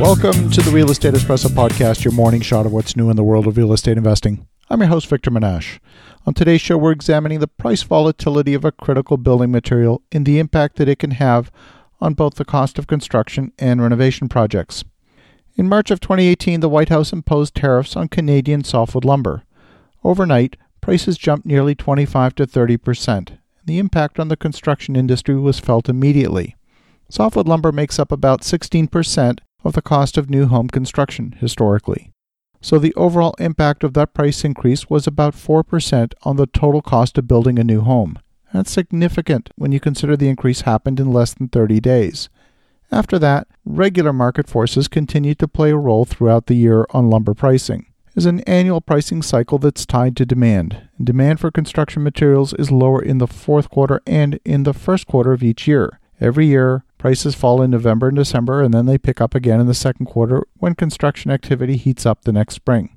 Welcome to the Real Estate Espresso Podcast, your morning shot of what's new in the world of real estate investing. I'm your host, Victor Menasce. On today's show, we're examining the price volatility of a critical building material and the impact that it can have on both the cost of construction and renovation projects. In March of 2018, the White House imposed tariffs on Canadian softwood lumber. Overnight, prices jumped nearly 25 to 30 percent, the impact on the construction industry was felt immediately. Softwood lumber makes up about 16 percent of the cost of new home construction historically. So the overall impact of that price increase was about 4% on the total cost of building a new home. That's significant when you consider the increase happened in less than 30 days. After that, regular market forces continued to play a role throughout the year on lumber pricing. There's an annual pricing cycle that's tied to demand. Demand for construction materials is lower in the fourth quarter and in the first quarter of each year. Every year, prices fall in November and December, and then they pick up again in the second quarter when construction activity heats up the next spring.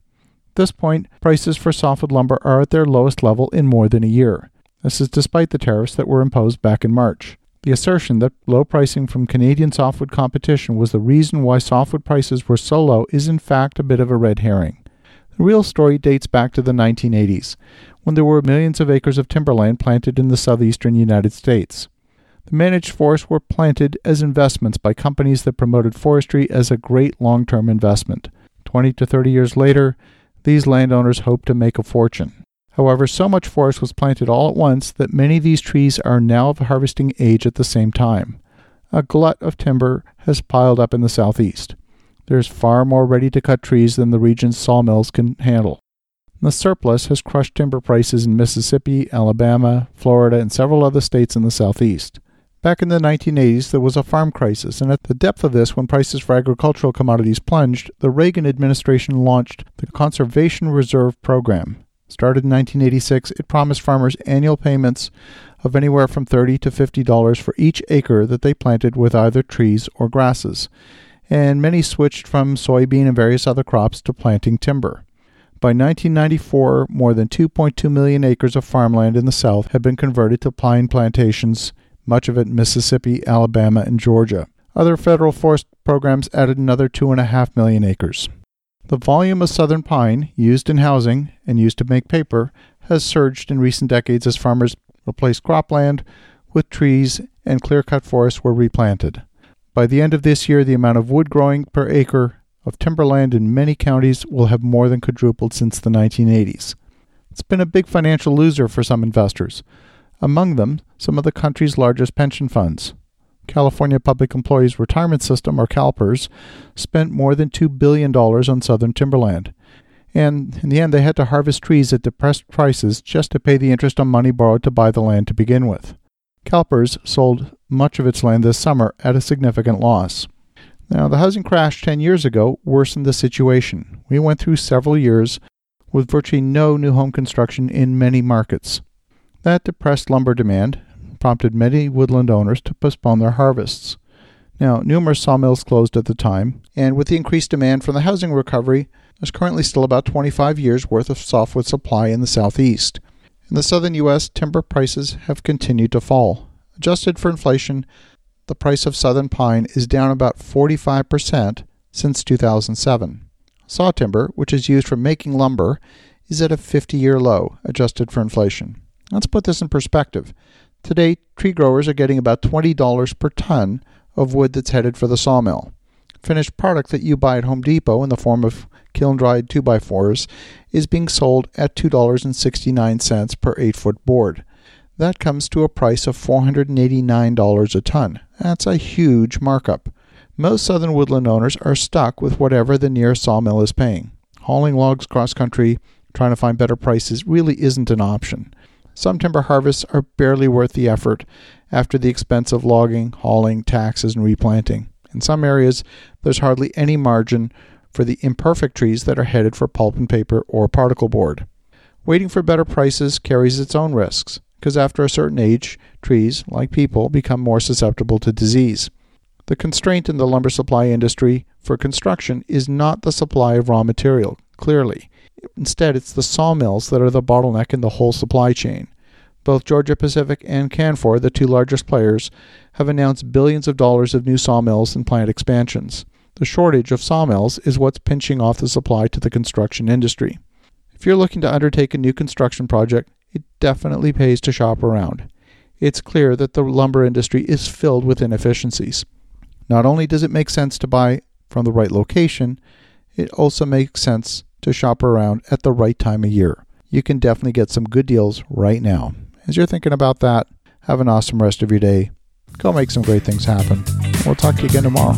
At this point, prices for softwood lumber are at their lowest level in more than a year. This is despite the tariffs that were imposed back in March. The assertion that low pricing from Canadian softwood competition was the reason why softwood prices were so low is in fact a bit of a red herring. The real story dates back to the 1980s, when there were millions of acres of timberland planted in the southeastern United States. The managed forests were planted as investments by companies that promoted forestry as a great long term investment. 20 to 30 years later, these landowners hoped to make a fortune. However, so much forest was planted all at once that many of these trees are now of harvesting age at the same time. A glut of timber has piled up in the southeast. There's far more ready to cut trees than the region's sawmills can handle. The surplus has crushed timber prices in Mississippi, Alabama, Florida, and several other states in the southeast. Back in the 1980s, there was a farm crisis, and at the depth of this, when prices for agricultural commodities plunged, the Reagan administration launched the Conservation Reserve Program. Started in 1986, it promised farmers annual payments of anywhere from 30 to $50 for each acre that they planted with either trees or grasses, and many switched from soybean and various other crops to planting timber. By 1994, more than 2.2 million acres of farmland in the South had been converted to pine plantations much of it in Mississippi, Alabama, and Georgia. Other federal forest programs added another 2.5 million acres. The volume of southern pine used in housing and used to make paper has surged in recent decades as farmers replaced cropland with trees and clear cut forests were replanted. By the end of this year, the amount of wood growing per acre of timberland in many counties will have more than quadrupled since the 1980s. It's been a big financial loser for some investors among them some of the country's largest pension funds. California Public Employees Retirement System, or CalPERS, spent more than $2 billion on southern timberland. And in the end, they had to harvest trees at depressed prices just to pay the interest on money borrowed to buy the land to begin with. CalPERS sold much of its land this summer at a significant loss. Now, the housing crash 10 years ago worsened the situation. We went through several years with virtually no new home construction in many markets. That depressed lumber demand prompted many woodland owners to postpone their harvests. Now, numerous sawmills closed at the time, and with the increased demand from the housing recovery, there's currently still about 25 years' worth of softwood supply in the southeast. In the southern U.S., timber prices have continued to fall. Adjusted for inflation, the price of southern pine is down about 45% since 2007. Saw timber, which is used for making lumber, is at a 50 year low, adjusted for inflation. Let's put this in perspective. Today, tree growers are getting about $20 per ton of wood that's headed for the sawmill. Finished product that you buy at Home Depot in the form of kiln dried 2x4s is being sold at $2.69 per 8 foot board. That comes to a price of $489 a ton. That's a huge markup. Most southern woodland owners are stuck with whatever the nearest sawmill is paying. Hauling logs cross country, trying to find better prices, really isn't an option. Some timber harvests are barely worth the effort after the expense of logging, hauling, taxes, and replanting. In some areas, there's hardly any margin for the imperfect trees that are headed for pulp and paper or particle board. Waiting for better prices carries its own risks, because after a certain age, trees, like people, become more susceptible to disease. The constraint in the lumber supply industry for construction is not the supply of raw material, clearly. Instead, it's the sawmills that are the bottleneck in the whole supply chain. Both Georgia Pacific and Canfor, the two largest players, have announced billions of dollars of new sawmills and plant expansions. The shortage of sawmills is what's pinching off the supply to the construction industry. If you're looking to undertake a new construction project, it definitely pays to shop around. It's clear that the lumber industry is filled with inefficiencies. Not only does it make sense to buy from the right location, it also makes sense to shop around at the right time of year. You can definitely get some good deals right now. As you're thinking about that, have an awesome rest of your day. Go make some great things happen. We'll talk to you again tomorrow.